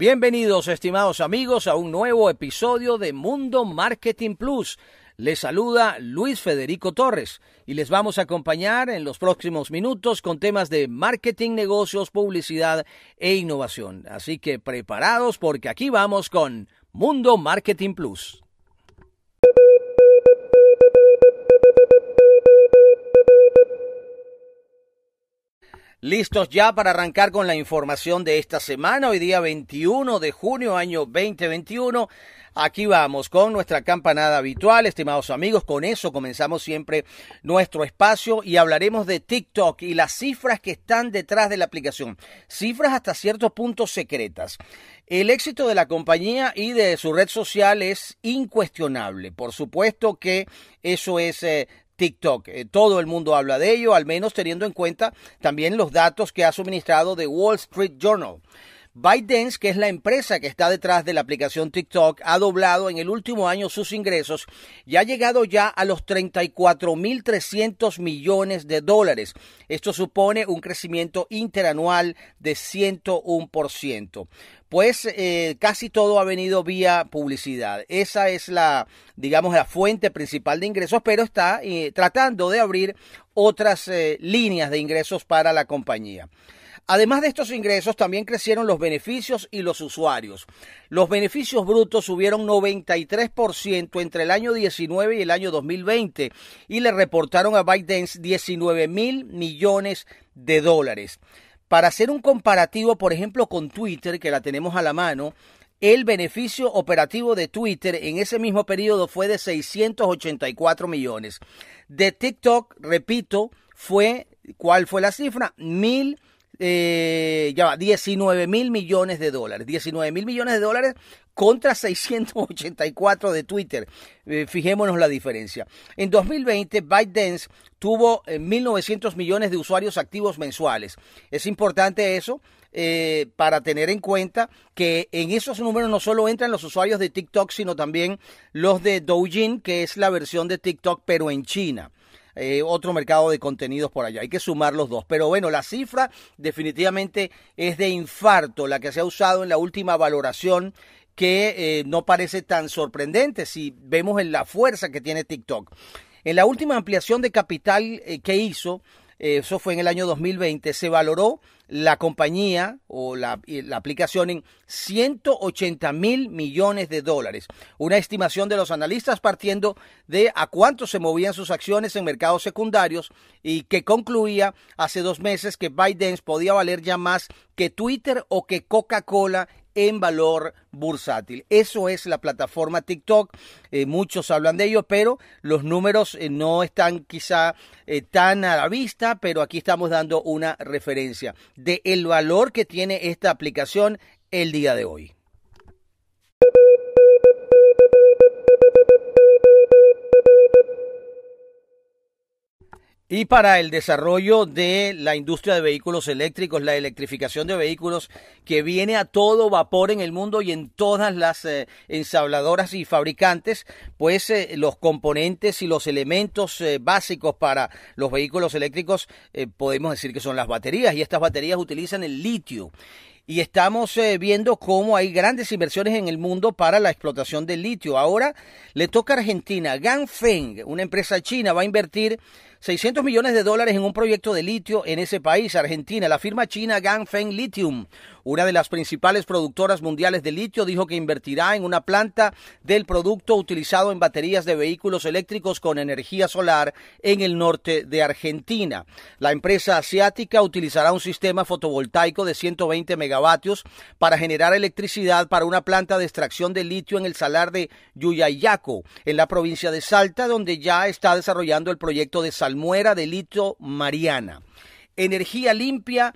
Bienvenidos, estimados amigos, a un nuevo episodio de Mundo Marketing Plus. Les saluda Luis Federico Torres y les vamos a acompañar en los próximos minutos con temas de marketing, negocios, publicidad e innovación. Así que preparados porque aquí vamos con Mundo Marketing Plus. Listos ya para arrancar con la información de esta semana, hoy día 21 de junio, año 2021. Aquí vamos con nuestra campanada habitual, estimados amigos. Con eso comenzamos siempre nuestro espacio y hablaremos de TikTok y las cifras que están detrás de la aplicación. Cifras hasta ciertos puntos secretas. El éxito de la compañía y de su red social es incuestionable. Por supuesto que eso es eh, TikTok. Eh, todo el mundo habla de ello, al menos teniendo en cuenta también los datos que ha suministrado The Wall Street Journal. ByteDance, que es la empresa que está detrás de la aplicación TikTok, ha doblado en el último año sus ingresos y ha llegado ya a los 34.300 millones de dólares. Esto supone un crecimiento interanual de 101% pues eh, casi todo ha venido vía publicidad. Esa es la, digamos, la fuente principal de ingresos, pero está eh, tratando de abrir otras eh, líneas de ingresos para la compañía. Además de estos ingresos, también crecieron los beneficios y los usuarios. Los beneficios brutos subieron 93% entre el año 19 y el año 2020 y le reportaron a ByteDance 19 mil millones de dólares. Para hacer un comparativo, por ejemplo, con Twitter, que la tenemos a la mano, el beneficio operativo de Twitter en ese mismo periodo fue de 684 millones. De TikTok, repito, fue, ¿cuál fue la cifra? Mil eh, ya va, 19 mil millones de dólares. 19 mil millones de dólares contra 684 de Twitter. Eh, fijémonos la diferencia. En 2020, ByteDance tuvo 1.900 eh, millones de usuarios activos mensuales. Es importante eso eh, para tener en cuenta que en esos números no solo entran los usuarios de TikTok, sino también los de Douyin, que es la versión de TikTok, pero en China. Eh, otro mercado de contenidos por allá. Hay que sumar los dos. Pero bueno, la cifra definitivamente es de infarto, la que se ha usado en la última valoración que eh, no parece tan sorprendente si vemos en la fuerza que tiene TikTok. En la última ampliación de capital eh, que hizo, eso fue en el año 2020, se valoró la compañía o la, aplicación en 180 mil millones de dólares. Una estimación de los analistas partiendo de a cuánto se movían sus acciones en mercados secundarios y que concluía hace dos meses que ByteDance podía valer ya más que Twitter o que Coca-Cola en valor bursátil. Eso es la plataforma TikTok. Eh, muchos hablan de ello, pero los números eh, no están quizá eh, tan a la vista, pero aquí estamos dando una referencia de el valor que tiene esta aplicación el día de hoy. Y para el desarrollo de la industria de vehículos eléctricos, la electrificación de vehículos que viene a todo vapor en el mundo y en todas las eh, ensabladoras y fabricantes, pues eh, los componentes y los elementos eh, básicos para los vehículos eléctricos podemos decir que son las baterías. Y estas baterías utilizan el litio y estamos viendo cómo hay grandes inversiones en el mundo para la explotación del litio. Ahora le toca a Argentina. Ganfeng, una empresa china, va a invertir 600 millones de dólares en un proyecto de litio en ese país, Argentina. La firma china Ganfeng Lithium, una de las principales productoras mundiales de litio, dijo que invertirá en una planta del producto utilizado en baterías de vehículos eléctricos con energía solar en el norte de Argentina. La empresa asiática utilizará un sistema fotovoltaico de 120 para generar electricidad para una planta de extracción de litio en el salar de Yuyayaco, en la provincia de Salta, donde ya está desarrollando el proyecto de Salmuera de litio Mariana. Energía limpia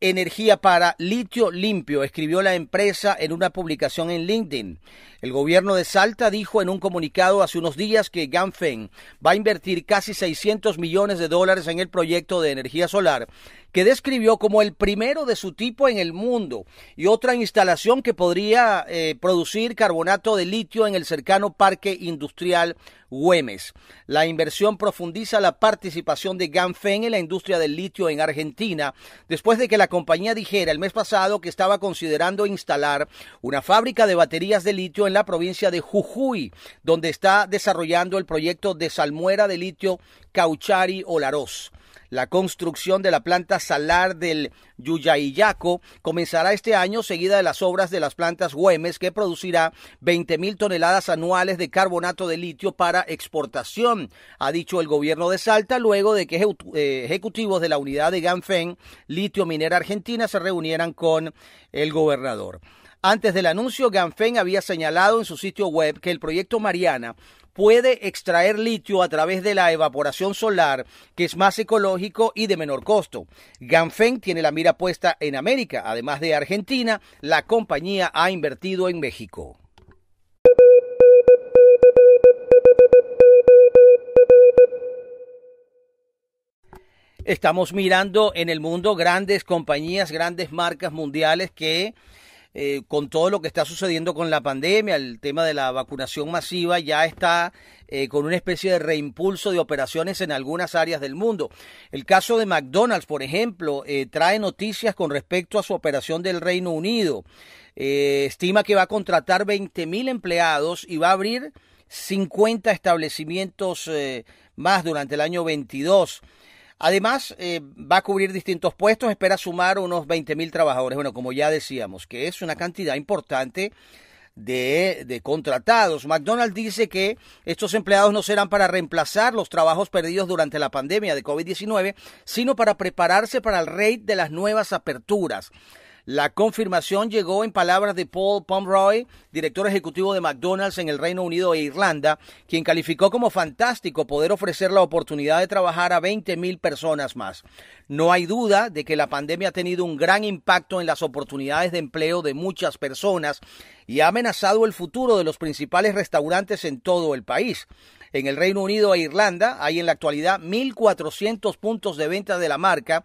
energía para litio limpio, escribió la empresa en una publicación en LinkedIn. El gobierno de Salta dijo en un comunicado hace unos días que Ganfeng va a invertir casi 600 millones de dólares en el proyecto de energía solar que describió como el primero de su tipo en el mundo y otra instalación que podría eh, producir carbonato de litio en el cercano parque industrial Güemes. La inversión profundiza la participación de Ganfeng en la industria del litio en Argentina, después de que la compañía dijera el mes pasado que estaba considerando instalar una fábrica de baterías de litio en la provincia de Jujuy, donde está desarrollando el proyecto de salmuera de litio Cauchari Olaroz. La construcción de la planta salar del Yuyayaco comenzará este año seguida de las obras de las plantas Güemes que producirá 20.000 toneladas anuales de carbonato de litio para exportación, ha dicho el gobierno de Salta luego de que eh, ejecutivos de la unidad de Ganfeng Litio Minera Argentina se reunieran con el gobernador. Antes del anuncio, Ganfeng había señalado en su sitio web que el proyecto Mariana puede extraer litio a través de la evaporación solar, que es más ecológico y de menor costo. Ganfeng tiene la mira puesta en América. Además de Argentina, la compañía ha invertido en México. Estamos mirando en el mundo grandes compañías, grandes marcas mundiales que eh, con todo lo que está sucediendo con la pandemia, el tema de la vacunación masiva ya está eh, con una especie de reimpulso de operaciones en algunas áreas del mundo. El caso de McDonald's, por ejemplo, eh, trae noticias con respecto a su operación del Reino Unido. estima que va a contratar 20 mil empleados y va a abrir 50 establecimientos más durante el año 22. Además, eh, va a cubrir distintos puestos, espera sumar unos 20.000 trabajadores. Bueno, como ya decíamos, que es una cantidad importante de, de, contratados. McDonald's dice que estos empleados no serán para reemplazar los trabajos perdidos durante la pandemia de COVID-19, sino para prepararse para el rate de las nuevas aperturas. La confirmación llegó en palabras de Paul Pomeroy, director ejecutivo de McDonald's en el Reino Unido e Irlanda, quien calificó como fantástico poder ofrecer la oportunidad de trabajar a 20 mil personas más. No hay duda de que la pandemia ha tenido un gran impacto en las oportunidades de empleo de muchas personas y ha amenazado el futuro de los principales restaurantes en todo el país. En el Reino Unido e Irlanda hay en la actualidad 1.400 puntos de venta de la marca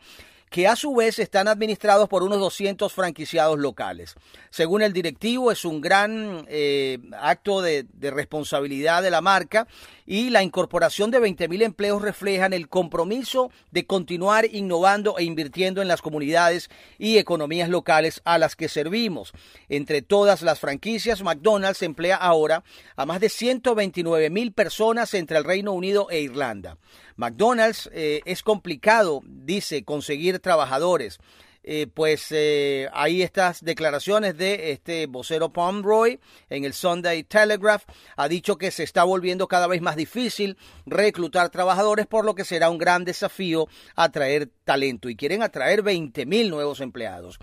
que a su vez están administrados por unos 200 franquiciados locales. Según el directivo, es un gran eh, acto de, de, responsabilidad de la marca y la incorporación de 20.000 empleos reflejan el compromiso de continuar innovando e invirtiendo en las comunidades y economías locales a las que servimos. Entre todas las franquicias, McDonald's emplea ahora a más de 129.000 personas entre el Reino Unido e Irlanda. McDonald's eh, es complicado, dice, conseguir trabajadores. Eh, pues eh, hay estas declaraciones de este vocero Pomeroy en el Sunday Telegraph. Ha dicho que se está volviendo cada vez más difícil reclutar trabajadores, por lo que será un gran desafío atraer talento. Y quieren atraer 20 mil nuevos empleados.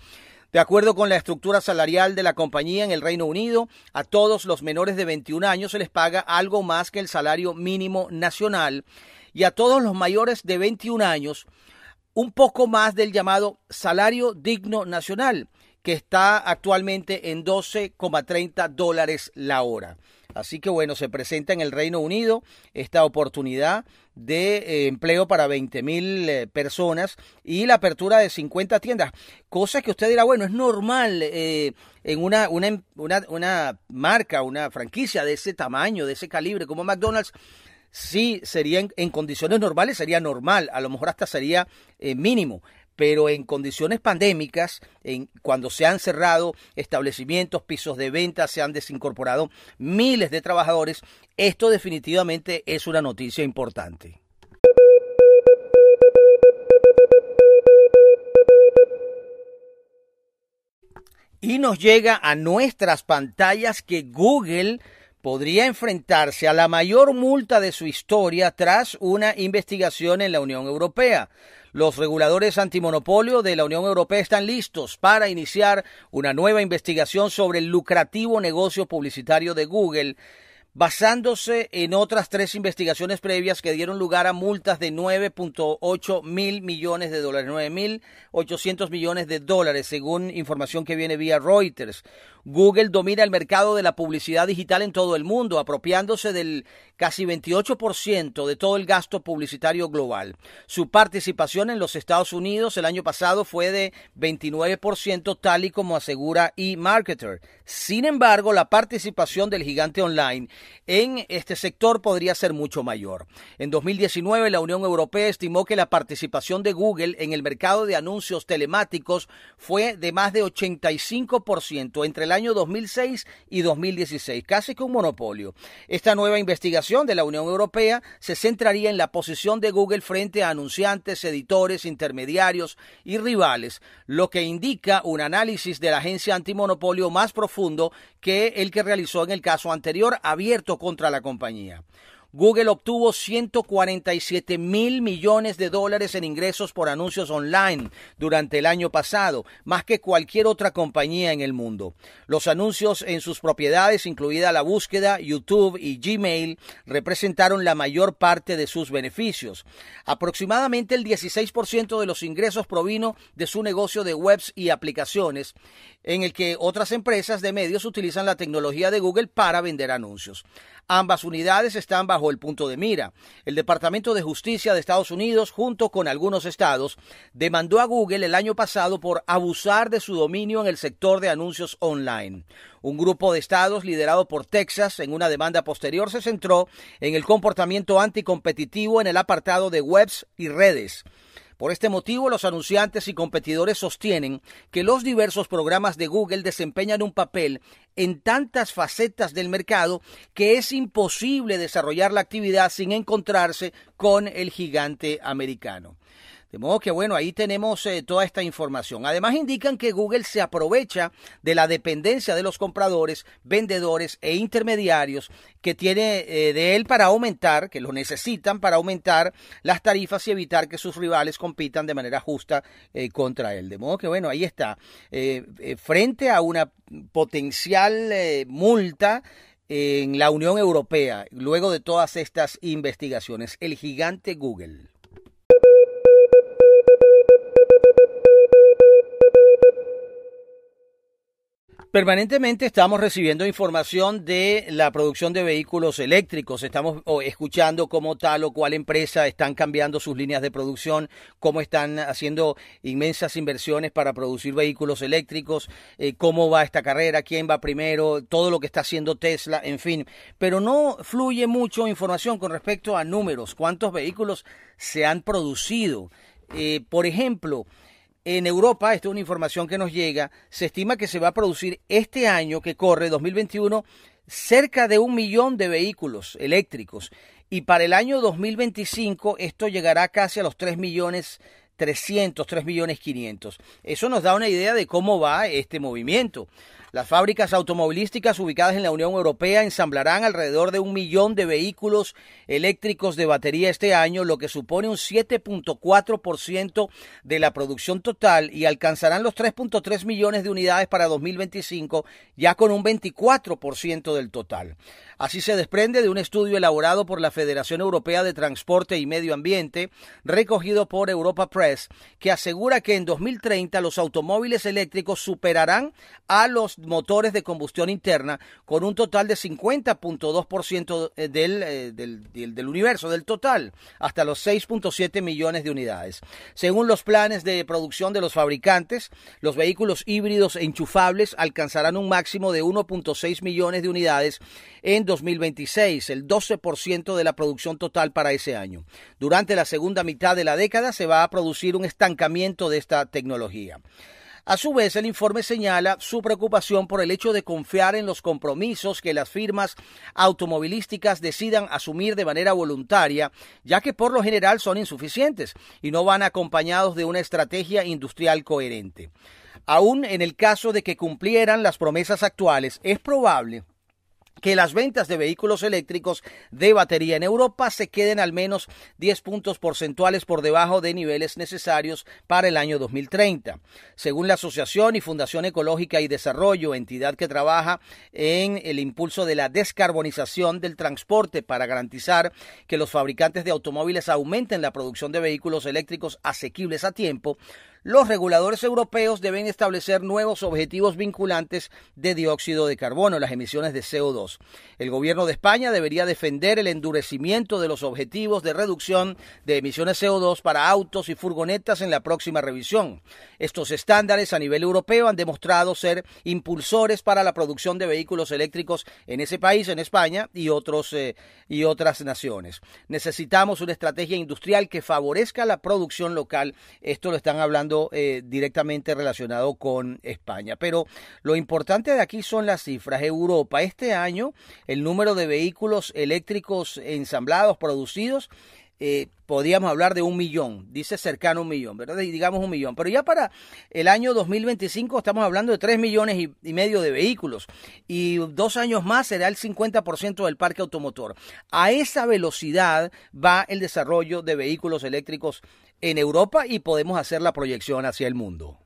De acuerdo con la estructura salarial de la compañía en el Reino Unido, a todos los menores de 21 años se les paga algo más que el salario mínimo nacional y a todos los mayores de 21 años un poco más del llamado salario digno nacional, que está actualmente en 12,30 dólares la hora. Así que bueno, se presenta en el Reino Unido esta oportunidad de eh, empleo para 20 mil eh, personas y la apertura de 50 tiendas. Cosa que usted dirá, bueno, es normal eh, en una, una, una, una marca, una franquicia de ese tamaño, de ese calibre como McDonald's sí sería en, condiciones normales, sería normal, a lo mejor hasta sería eh, mínimo, pero en condiciones pandémicas, en, cuando se han cerrado establecimientos, pisos de venta, se han desincorporado miles de trabajadores, esto definitivamente es una noticia importante. Y nos llega a nuestras pantallas que Google podría enfrentarse a la mayor multa de su historia tras una investigación en la Unión Europea. Los reguladores antimonopolio de la Unión Europea están listos para iniciar una nueva investigación sobre el lucrativo negocio publicitario de Google basándose en otras tres investigaciones previas que dieron lugar a multas de 9.8 mil millones de dólares, 9.800 millones de dólares, según información que viene vía Reuters. Google domina el mercado de la publicidad digital en todo el mundo, apropiándose del casi 28% de todo el gasto publicitario global. Su participación en los Estados Unidos el año pasado fue de 29%, tal y como asegura eMarketer. Sin embargo, la participación del gigante online en este sector podría ser mucho mayor. En 2019, la Unión Europea estimó que la participación de Google en el mercado de anuncios telemáticos fue de más de 85% entre el año 2006 y 2016, casi que un monopolio. Esta nueva investigación de la Unión Europea se centraría en la posición de Google frente a anunciantes, editores, intermediarios y rivales, lo que indica un análisis de la agencia antimonopolio más profundo que el que realizó en el caso anterior abierto contra la compañía. Google obtuvo 147 mil millones de dólares en ingresos por anuncios online durante el año pasado, más que cualquier otra compañía en el mundo. Los anuncios en sus propiedades, incluida la búsqueda, YouTube y Gmail, representaron la mayor parte de sus beneficios. Aproximadamente el 16% de los ingresos provino de su negocio de webs y aplicaciones, en el que otras empresas de medios utilizan la tecnología de Google para vender anuncios. Ambas unidades están bajo el punto de mira. El Departamento de Justicia de Estados Unidos, junto con algunos estados, demandó a Google el año pasado por abusar de su dominio en el sector de anuncios online. Un grupo de estados liderado por Texas en una demanda posterior se centró en el comportamiento anticompetitivo en el apartado de webs y redes. Por este motivo, los anunciantes y competidores sostienen que los diversos programas de Google desempeñan un papel en tantas facetas del mercado que es imposible desarrollar la actividad sin encontrarse con el gigante americano. De modo que bueno, ahí tenemos eh, toda esta información. Además indican que Google se aprovecha de la dependencia de los compradores, vendedores e intermediarios que tiene eh, de él para aumentar, que lo necesitan para aumentar las tarifas y evitar que sus rivales compitan de manera justa eh, contra él. De modo que bueno, ahí está. frente a una potencial multa en la Unión Europea, luego de todas estas investigaciones, el gigante Google. Permanentemente estamos recibiendo información de la producción de vehículos eléctricos. Estamos escuchando cómo tal o cual empresa están cambiando sus líneas de producción, cómo están haciendo inmensas inversiones para producir vehículos eléctricos, eh, cómo va esta carrera, quién va primero, todo lo que está haciendo Tesla, en fin. Pero no fluye mucho información con respecto a números, cuántos vehículos se han producido. Eh, por ejemplo, en Europa, esta es una información que nos llega, se estima que se va a producir este año que corre, 2021, cerca de un millón de vehículos eléctricos. Y para el año 2025 esto llegará casi a los 3 millones 300, 3 millones 500. Eso nos da una idea de cómo va este movimiento. Las fábricas automovilísticas ubicadas en la Unión Europea ensamblarán alrededor de un millón de vehículos eléctricos de batería este año, lo que supone un 7.4% de la producción total y alcanzarán los 3.3 millones de unidades para 2025, ya con un 24% del total. Así se desprende de un estudio elaborado por la Federación Europea de Transporte y Medio Ambiente, recogido por Europa Press, que asegura que en 2030 los automóviles eléctricos superarán a los motores de combustión interna con un total de 50.2% eh, del, eh, del, del, del universo, del total, hasta los 6.7 millones de unidades. Según los planes de producción de los fabricantes, los vehículos híbridos e enchufables alcanzarán un máximo de 1.6 millones de unidades en 2026, el 12% de la producción total para ese año. Durante la segunda mitad de la década se va a producir un estancamiento de esta tecnología. A su vez, el informe señala su preocupación por el hecho de confiar en los compromisos que las firmas automovilísticas decidan asumir de manera voluntaria, ya que por lo general son insuficientes y no van acompañados de una estrategia industrial coherente. Aún en el caso de que cumplieran las promesas actuales, es probable que las ventas de vehículos eléctricos de batería en Europa se queden al menos 10 puntos porcentuales por debajo de niveles necesarios para el año 2030. Según la Asociación y Fundación Ecológica y Desarrollo, entidad que trabaja en el impulso de la descarbonización del transporte para garantizar que los fabricantes de automóviles aumenten la producción de vehículos eléctricos asequibles a tiempo, los reguladores europeos deben establecer nuevos objetivos vinculantes de dióxido de carbono, las emisiones de CO2. El gobierno de España debería defender el endurecimiento de los objetivos de reducción de emisiones CO2 para autos y furgonetas en la próxima revisión. Estos estándares a nivel europeo han demostrado ser impulsores para la producción de vehículos eléctricos en ese país, en España y, otros, eh, y otras naciones. Necesitamos una estrategia industrial que favorezca la producción local. Esto lo están eh, directamente relacionado con España. Pero lo importante de aquí son las cifras. Europa, este año, el número de vehículos eléctricos ensamblados, producidos, eh, podríamos hablar de un millón, dice cercano a un millón, ¿verdad? digamos un millón. Pero ya para el año 2025 estamos hablando de tres millones y, y, medio de vehículos y dos años más será el 50% del parque automotor. A esa velocidad va el desarrollo de vehículos eléctricos en Europa y podemos hacer la proyección hacia el mundo.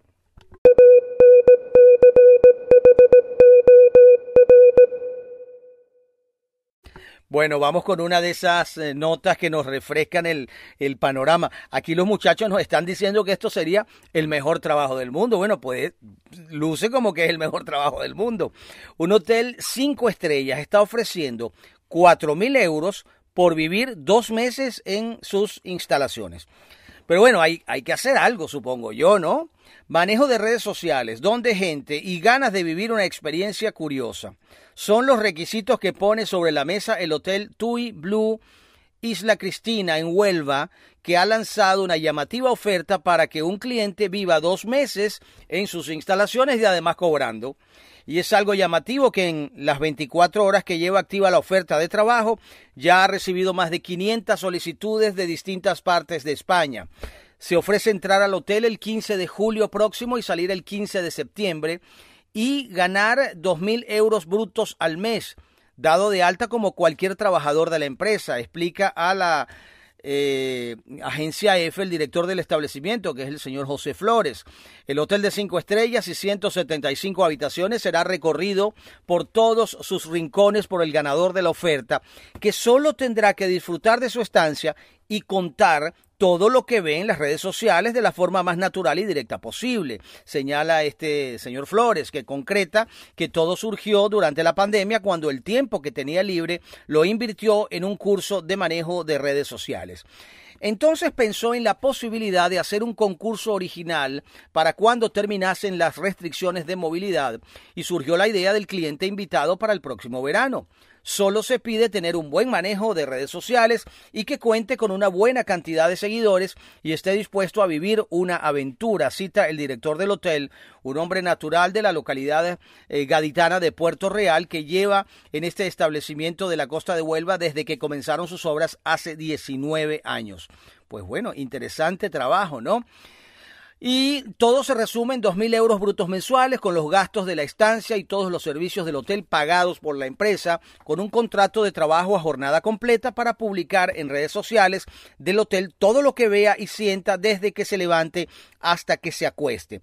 Bueno, vamos con una de esas eh, notas que nos refrescan el, el, panorama. Aquí los muchachos nos están diciendo que esto sería el mejor trabajo del mundo. Bueno, pues luce como que es el mejor trabajo del mundo. Un hotel cinco estrellas está ofreciendo cuatro mil euros por vivir dos meses en sus instalaciones. Pero bueno, hay, hay que hacer algo, supongo yo, ¿no? Manejo de redes sociales, donde gente y ganas de vivir una experiencia curiosa. Son los requisitos que pone sobre la mesa el Hotel TUI Blue Isla Cristina en Huelva, que ha lanzado una llamativa oferta para que un cliente viva dos meses en sus instalaciones y además cobrando. Y es algo llamativo que en las 24 horas que lleva activa la oferta de trabajo ya ha recibido más de 500 solicitudes de distintas partes de España. Se ofrece entrar al hotel el 15 de julio próximo y salir el 15 de septiembre y ganar 2.000 euros brutos al mes dado de alta como cualquier trabajador de la empresa, explica a la eh, agencia F el director del establecimiento, que es el señor José Flores. El hotel de cinco estrellas y 175 habitaciones será recorrido por todos sus rincones por el ganador de la oferta, que solo tendrá que disfrutar de su estancia y contar todo lo que ve en las redes sociales de la forma más natural y directa posible. Señala este señor Flores, que concreta que todo surgió durante la pandemia cuando el tiempo que tenía libre lo invirtió en un curso de manejo de redes sociales. Entonces pensó en la posibilidad de hacer un concurso original para cuando terminasen las restricciones de movilidad y surgió la idea del cliente invitado para el próximo verano. Solo se pide tener un buen manejo de redes sociales y que cuente con una buena cantidad de seguidores y esté dispuesto a vivir una aventura, cita el director del hotel, un hombre natural de la localidad eh, gaditana de Puerto Real que lleva en este establecimiento de la costa de Huelva desde que comenzaron sus obras hace 19 años. Pues bueno, interesante trabajo, ¿no? Y todo se resume en 2.000 euros brutos mensuales con los gastos de la estancia y todos los servicios del hotel pagados por la empresa, con un contrato de trabajo a jornada completa para publicar en redes sociales del hotel todo lo que vea y sienta desde que se levante hasta que se acueste.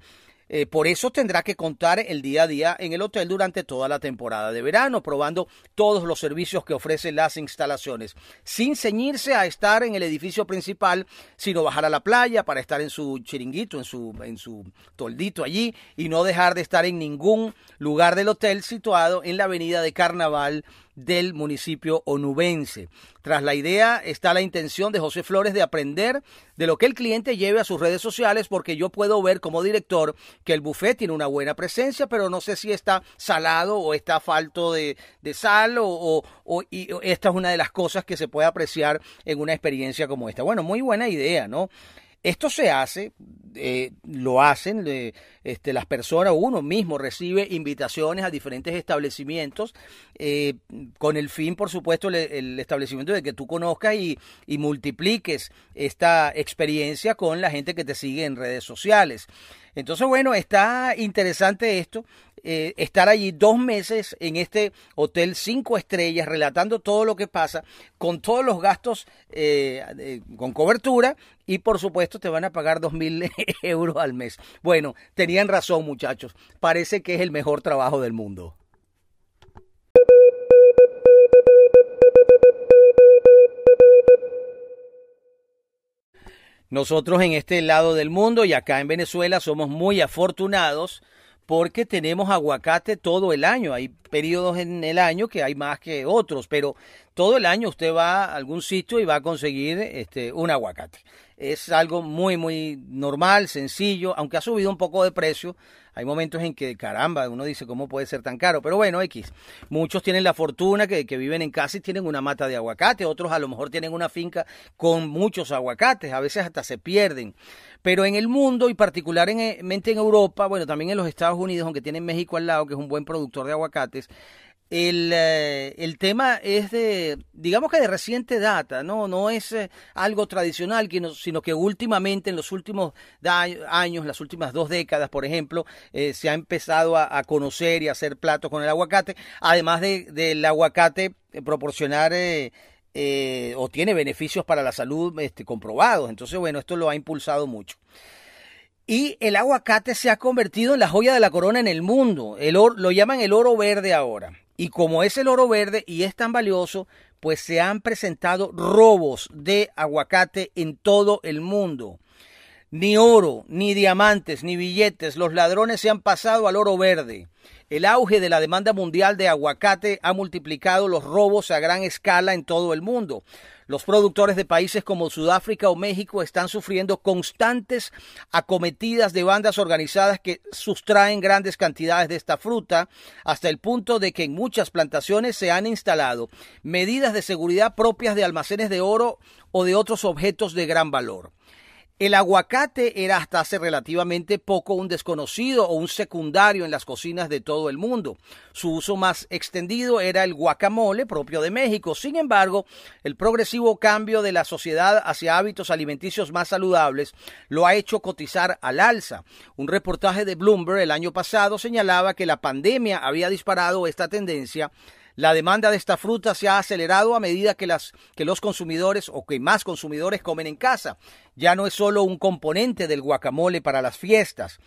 Eh, por eso tendrá que contar el día a día en el hotel durante toda la temporada de verano, probando todos los servicios que ofrecen las instalaciones, sin ceñirse a estar en el edificio principal, sino bajar a la playa para estar en su chiringuito, en su, en su toldito allí, y no dejar de estar en ningún lugar del hotel situado en la avenida de Carnaval del municipio onubense. Tras la idea está la intención de José Flores de aprender de lo que el cliente lleve a sus redes sociales porque yo puedo ver como director que el buffet tiene una buena presencia, pero no sé si está salado o está falto de, de sal o, o, y esta es una de las cosas que se puede apreciar en una experiencia como esta. Bueno, muy buena idea, ¿no? Esto se hace, eh, lo hacen, este, las personas, uno mismo recibe invitaciones a diferentes establecimientos eh, con el fin, por supuesto, el, establecimiento de que tú conozcas y, y multipliques esta experiencia con la gente que te sigue en redes sociales. Entonces, bueno, está interesante esto. Eh, estar allí dos meses en este hotel cinco estrellas, relatando todo lo que pasa, con todos los gastos eh, con cobertura y por supuesto te van a pagar dos mil euros al mes. Bueno, tenían razón muchachos, parece que es el mejor trabajo del mundo. Nosotros en este lado del mundo y acá en Venezuela somos muy afortunados porque tenemos aguacate todo el año. Hay periodos en el año que hay más que otros, pero todo el año usted va a algún sitio y va a conseguir este, un aguacate. Es algo muy, muy normal, sencillo, aunque ha subido un poco de precio. Hay momentos en que, caramba, uno dice, ¿cómo puede ser tan caro? Pero bueno, X. Muchos tienen la fortuna que, que viven en casa y tienen una mata de aguacate, otros a lo mejor tienen una finca con muchos aguacates, a veces hasta se pierden. Pero en el mundo y particularmente en Europa, bueno, también en los Estados Unidos, aunque tienen México al lado, que es un buen productor de aguacates, el, eh, el, tema es de, digamos que de reciente data, no, no es eh, algo tradicional, sino que últimamente, en los últimos años, las últimas dos décadas, por ejemplo, eh, se ha empezado a, conocer y a hacer platos con el aguacate, además de, del aguacate proporcionar o tiene beneficios para la salud este, comprobados. Entonces, bueno, esto lo ha impulsado mucho. Y el aguacate se ha convertido en la joya de la corona en el mundo. El lo llaman el oro verde ahora. Y como es el oro verde y es tan valioso, pues se han presentado robos de aguacate en todo el mundo. Ni oro, ni diamantes, ni billetes, los ladrones se han pasado al oro verde. El auge de la demanda mundial de aguacate ha multiplicado los robos a gran escala en todo el mundo. Los productores de países como Sudáfrica o México están sufriendo constantes acometidas de bandas organizadas que sustraen grandes cantidades de esta fruta hasta el punto de que en muchas plantaciones se han instalado medidas de seguridad propias de almacenes de oro o de otros objetos de gran valor. El aguacate era hasta hace relativamente poco un desconocido o un secundario en las cocinas de todo el mundo. Su uso más extendido era el guacamole propio de México. Sin embargo, el progresivo cambio de la sociedad hacia hábitos alimenticios más saludables lo ha hecho cotizar al alza. Un reportaje de Bloomberg el año pasado señalaba que la pandemia había disparado esta tendencia la demanda de esta fruta se ha acelerado a medida que, las, que los consumidores o que más consumidores comen en casa. Ya no es solo un componente del guacamole para las fiestas.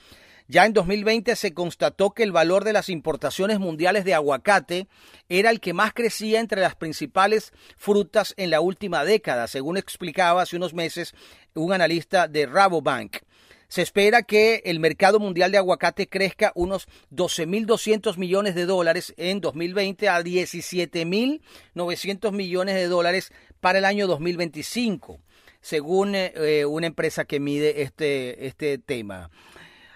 Ya en 2020 se constató que el valor de las importaciones mundiales de aguacate era el que más crecía entre las principales frutas en la última década, según explicaba hace unos meses un analista de Rabobank. Se espera que el mercado mundial de aguacate crezca unos 12.200 millones de dólares en 2020 a 17.900 millones de dólares para el año 2025, según eh, una empresa que mide este, este tema.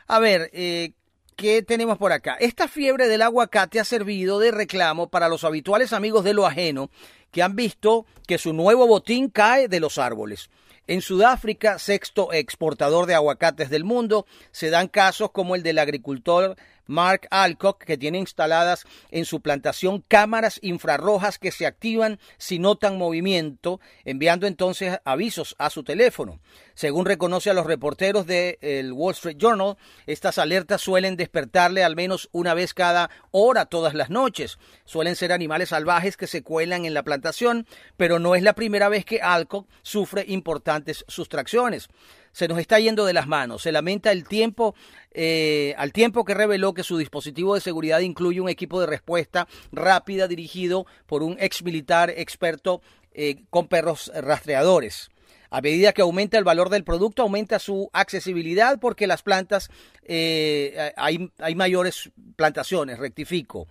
A ver, eh, ¿qué tenemos por acá? Esta fiebre del aguacate ha servido de reclamo para los habituales amigos de lo ajeno que han visto que su nuevo botín cae de los árboles. En Sudáfrica, sexto exportador de aguacates del mundo, se dan casos como el del agricultor Mark Alcock, que tiene instaladas en su plantación cámaras infrarrojas que se activan si notan movimiento, enviando entonces avisos a su teléfono. Según reconoce a los reporteros del Wall Street Journal, estas alertas suelen despertarle al menos una vez cada hora todas las noches. Suelen ser animales salvajes que se cuelan en la plantación, pero no es la primera vez que Alcock sufre importantes sustracciones se nos está yendo de las manos. Se lamenta el tiempo, eh, al tiempo que reveló que su dispositivo de seguridad incluye un equipo de respuesta rápida dirigido por un ex militar experto eh, con perros rastreadores. A medida que aumenta el valor del producto, aumenta su accesibilidad porque las plantas, eh, hay, hay mayores plantaciones, rectifico.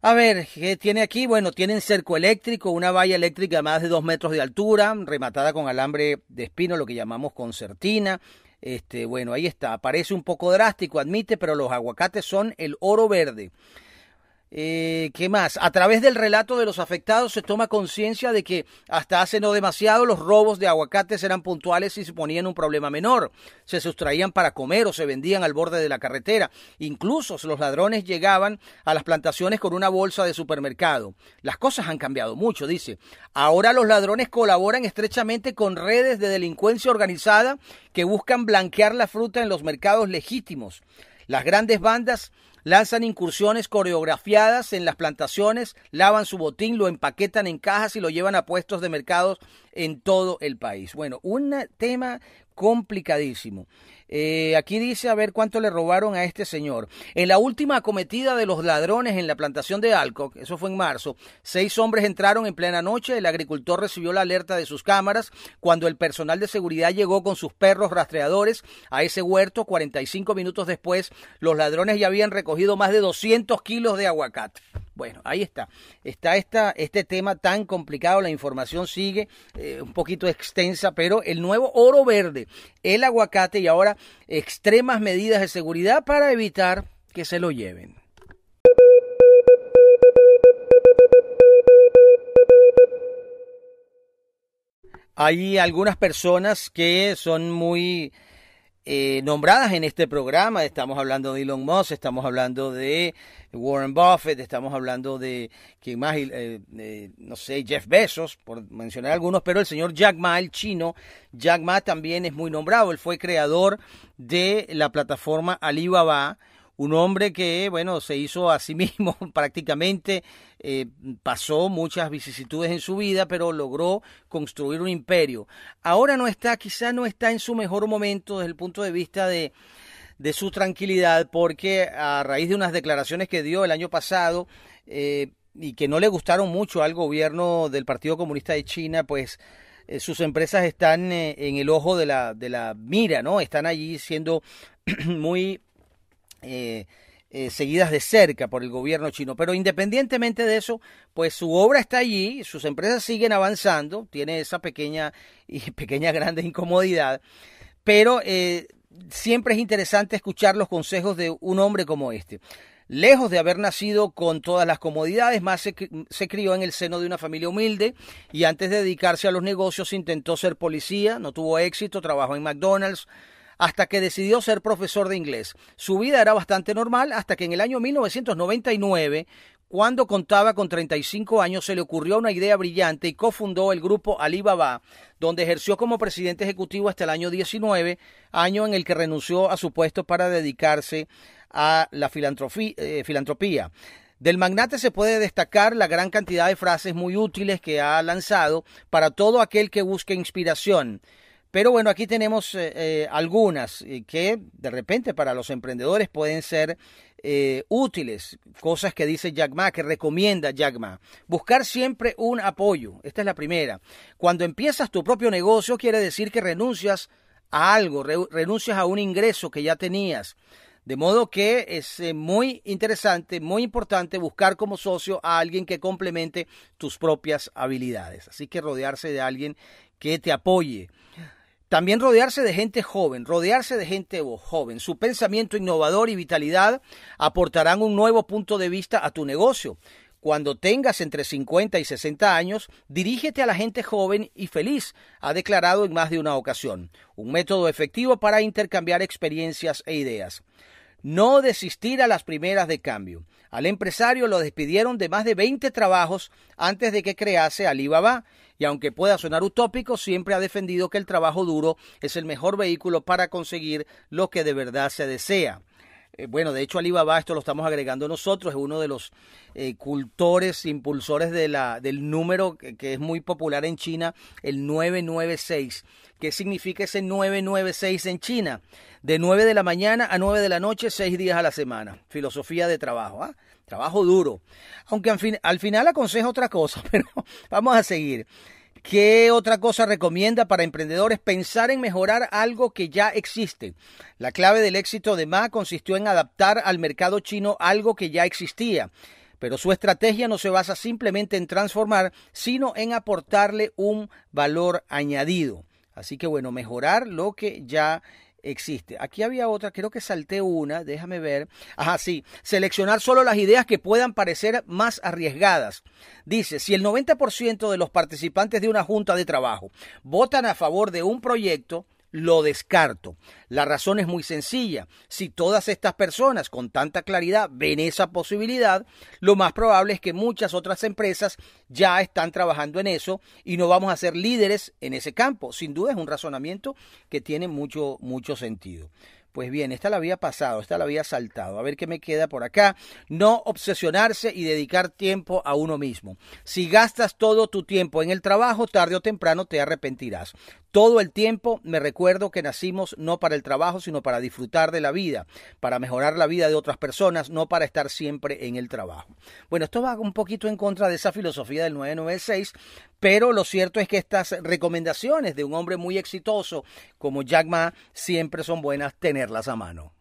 A ver, ¿qué tiene aquí? Bueno, tienen cerco eléctrico, una valla eléctrica de más de dos metros de altura, rematada con alambre de espino, lo que llamamos concertina. Este, bueno, ahí está. Parece un poco drástico, admite, pero los aguacates son el oro verde. Eh, ¿Qué más? A través del relato de los afectados se toma conciencia de que hasta hace no demasiado los robos de aguacates eran puntuales y se ponían un problema menor. Se sustraían para comer o se vendían al borde de la carretera. Incluso los ladrones llegaban a las plantaciones con una bolsa de supermercado. Las cosas han cambiado mucho, dice. Ahora los ladrones colaboran estrechamente con redes de delincuencia organizada que buscan blanquear la fruta en los mercados legítimos. Las grandes bandas lanzan incursiones coreografiadas en las plantaciones, lavan su botín, lo empaquetan en cajas y lo llevan a puestos de mercados en todo el país. Bueno, un tema complicadísimo. Eh, aquí dice a ver cuánto le robaron a este señor. En la última acometida de los ladrones en la plantación de Alcock, eso fue en marzo, seis hombres entraron en plena noche, el agricultor recibió la alerta de sus cámaras cuando el personal de seguridad llegó con sus perros rastreadores a ese huerto. 45 minutos después, los ladrones ya habían recogido más de 200 kilos de aguacate. Bueno, ahí está. Está esta, este tema tan complicado, la información sigue eh, un poquito extensa, pero el nuevo oro verde, el aguacate y ahora extremas medidas de seguridad para evitar que se lo lleven. Hay algunas personas que son muy eh, nombradas en este programa. Estamos hablando de Elon Musk, estamos hablando de Warren Buffett, estamos hablando de, ¿quién más? Eh, no sé, Jeff Bezos, por mencionar algunos, pero el señor Jack Ma, el chino, Jack Ma también es muy nombrado. Él fue creador de la plataforma Alibaba un hombre que, bueno, se hizo a sí mismo prácticamente, eh, pasó muchas vicisitudes en su vida, pero logró construir un imperio. Ahora no está, quizá no está en su mejor momento desde el punto de vista de, de su tranquilidad, porque a raíz de unas declaraciones que dio el año pasado, eh, y que no le gustaron mucho al gobierno del Partido Comunista de China, pues eh, sus empresas están en el ojo de la, de la mira, ¿no? Están allí siendo muy eh, eh, seguidas de cerca por el gobierno chino. Pero independientemente de eso, pues su obra está allí, sus empresas siguen avanzando, tiene esa pequeña y pequeña grande incomodidad, pero eh, siempre es interesante escuchar los consejos de un hombre como este. Lejos de haber nacido con todas las comodidades, más se, se, crió en el seno de una familia humilde y antes de dedicarse a los negocios intentó ser policía, no tuvo éxito, trabajó en McDonald's, hasta que decidió ser profesor de inglés. Su vida era bastante normal hasta que en el año 1999, cuando contaba con 35 años, se le ocurrió una idea brillante y cofundó el grupo Alibaba, donde ejerció como presidente ejecutivo hasta el año 19, año en el que renunció a su puesto para dedicarse a la eh, filantropía. Del magnate se puede destacar la gran cantidad de frases muy útiles que ha lanzado para todo aquel que busque inspiración. Pero bueno, aquí tenemos eh, eh, algunas eh, que de repente para los emprendedores pueden ser útiles, cosas que dice Jack Ma, que recomienda Jack Ma. Buscar siempre un apoyo, esta es la primera. Cuando empiezas tu propio negocio quiere decir que renuncias a algo, renuncias a un ingreso que ya tenías. De modo que es muy interesante, muy importante buscar como socio a alguien que complemente tus propias habilidades. Así que rodearse de alguien que te apoye. También rodearse de gente joven, rodearse de gente joven. Su pensamiento innovador y vitalidad aportarán un nuevo punto de vista a tu negocio. Cuando tengas entre 50 y 60 años, dirígete a la gente joven y feliz, ha declarado en más de una ocasión. Un método efectivo para intercambiar experiencias e ideas. No desistir a las primeras de cambio. Al empresario lo despidieron de más de 20 trabajos antes de que crease Alibaba y aunque pueda sonar utópico, siempre ha defendido que el trabajo duro es el mejor vehículo para conseguir lo que de verdad se desea. Eh, bueno, de hecho Alibaba, esto lo estamos agregando nosotros, es uno de los eh, cultores, impulsores de la, del número que, es muy popular en China, el 996. ¿Qué significa ese 996 en China? De 9 de la mañana a 9 de la noche, 6 días a la semana. Filosofía de trabajo. ¿ah? Trabajo duro. Aunque al, al final aconseja otra cosa, pero vamos a seguir. ¿Qué otra cosa recomienda para emprendedores? Pensar en mejorar algo que ya existe. La clave del éxito de Ma consistió en adaptar al mercado chino algo que ya existía. Pero su estrategia no se basa simplemente en transformar, sino en aportarle un valor añadido. Así que bueno, mejorar lo que ya existe. Aquí había otra, creo que salté una, déjame ver. Ajá, sí, seleccionar solo las ideas que puedan parecer más arriesgadas. Dice, si el 90% de los participantes de una junta de trabajo votan a favor de un proyecto, lo descarto. La razón es muy sencilla. Si todas estas personas con tanta claridad ven esa posibilidad, lo más probable es que muchas otras empresas ya están trabajando en eso y no vamos a ser líderes en ese campo. Sin duda es un razonamiento que tiene mucho, mucho sentido. Pues bien, esta la había pasado, esta la había saltado. A ver qué me queda por acá. No obsesionarse y dedicar tiempo a uno mismo. Si gastas todo tu tiempo en el trabajo, tarde o temprano te arrepentirás. Todo el tiempo me recuerdo que nacimos no para el trabajo, sino para disfrutar de la vida, para mejorar la vida de otras personas, no para estar siempre en el trabajo. Bueno, esto va un poquito en contra de esa filosofía del 996, pero lo cierto es que estas recomendaciones de un hombre muy exitoso como Jack Ma siempre son buenas tenerlas a mano.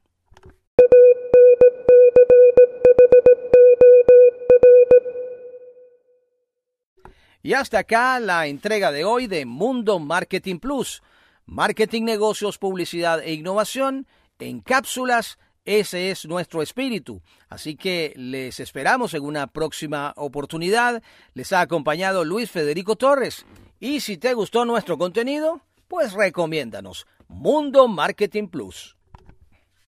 Y hasta acá la entrega de hoy de Mundo Marketing Plus. Marketing, negocios, publicidad e innovación en cápsulas. Ese es nuestro espíritu. Así que les esperamos en una próxima oportunidad. Les ha acompañado Luis Federico Torres. Y si te gustó nuestro contenido, pues recomiéndanos. Mundo Marketing Plus.